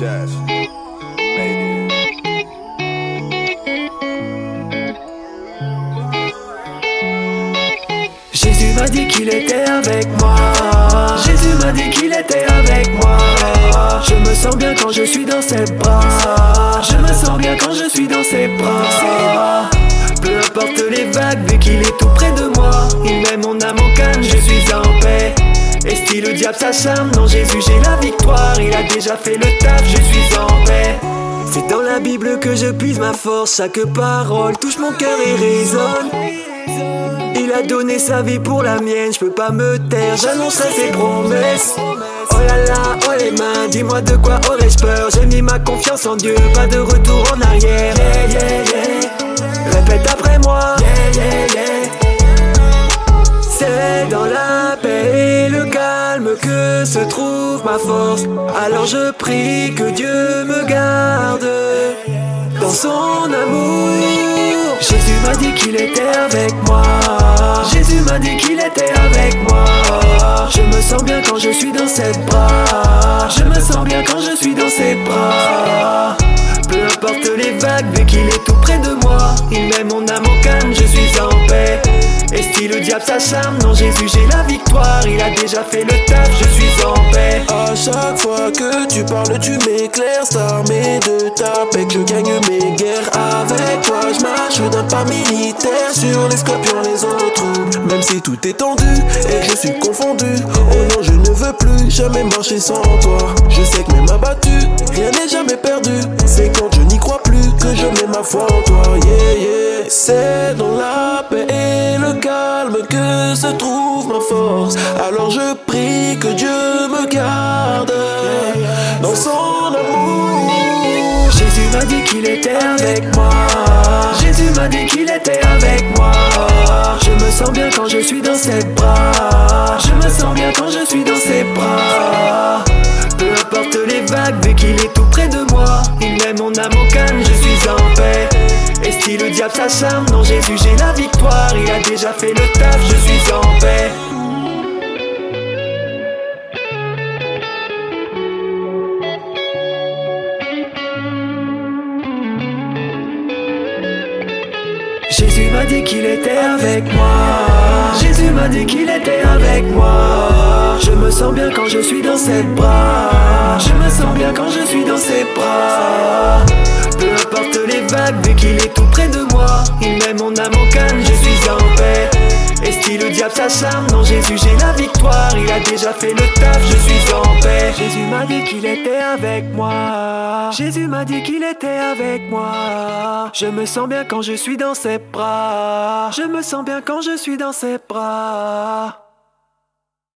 Jésus m'a dit qu'il était avec moi. Jésus m'a dit qu'il était avec moi. Je me sens bien quand je suis dans ses bras. Je me sens bien quand je suis dans ses bras. Peu importe les vagues, vu qu'il est tout près de moi. Il met mon âme au calme, je suis en paix. Et si le diable s'acharne, non Jésus j'ai la victoire. Il a déjà fait le taf, je suis en paix. C'est dans la Bible que je puise ma force. Chaque parole touche mon cœur et résonne. Il a donné sa vie pour la mienne, je peux pas me taire, j'annoncerai ses promesses. Oh là là, oh les mains, dis-moi de quoi aurais-je peur? J'ai mis ma confiance en Dieu, pas de retour en arrière. Yeah, yeah, yeah. Répète après moi. Se trouve ma force. Alors je prie que Dieu me garde dans son amour. Jésus m'a dit qu'il était avec moi. Jésus m'a dit qu'il était avec moi. Je me sens bien quand je suis dans ses bras. Je me sens bien quand je suis dans ses bras. Peu importe les vagues, vu qu'il est tout près de moi. Il met mon âme au calme, je suis en diable s'acharne, non Jésus j'ai la victoire Il a déjà fait le taf, je suis en paix À chaque fois que tu parles, tu m'éclaires. Armé de ta que je gagne mes guerres. Avec toi, je marche d'un pas militaire sur les scorpions, les autres. Même si tout est tendu et je suis confondu. Oh non, je ne veux plus jamais marcher sans toi. Je sais que même abattu, rien n'est jamais perdu. C'est quand je n'y crois plus que je mets ma foi en toi. Yeah, yeah. C'est dans la paix calme que se trouve ma force. Alors je prie que Dieu me garde dans son amour. Jésus m'a dit qu'il était avec moi. Jésus m'a dit qu'il était avec moi. Je me sens bien quand je suis dans ses bras. Je me sens bien quand je suis dans ses bras. Peu importe les vagues, vu qu'il est tout près de moi. Il met mon âme calme, je suis en paix. Si le diable s'acharne, non Jésus j'ai la victoire. Il a déjà fait le taf, je suis en paix. Jésus m'a dit qu'il était avec moi. Jésus m'a dit qu'il était avec moi. Je me sens bien quand je suis dans ses bras. Je me sens bien quand je suis dans ses bras. Vu qu'il est tout près de moi. Il met mon âme au calme, je suis en paix. Et si le diable s'acharne, non Jésus j'ai la victoire. Il a déjà fait le taf, je suis en paix. Jésus m'a dit qu'il était avec moi. Jésus m'a dit qu'il était avec moi. Je me sens bien quand je suis dans ses bras. Je me sens bien quand je suis dans ses bras.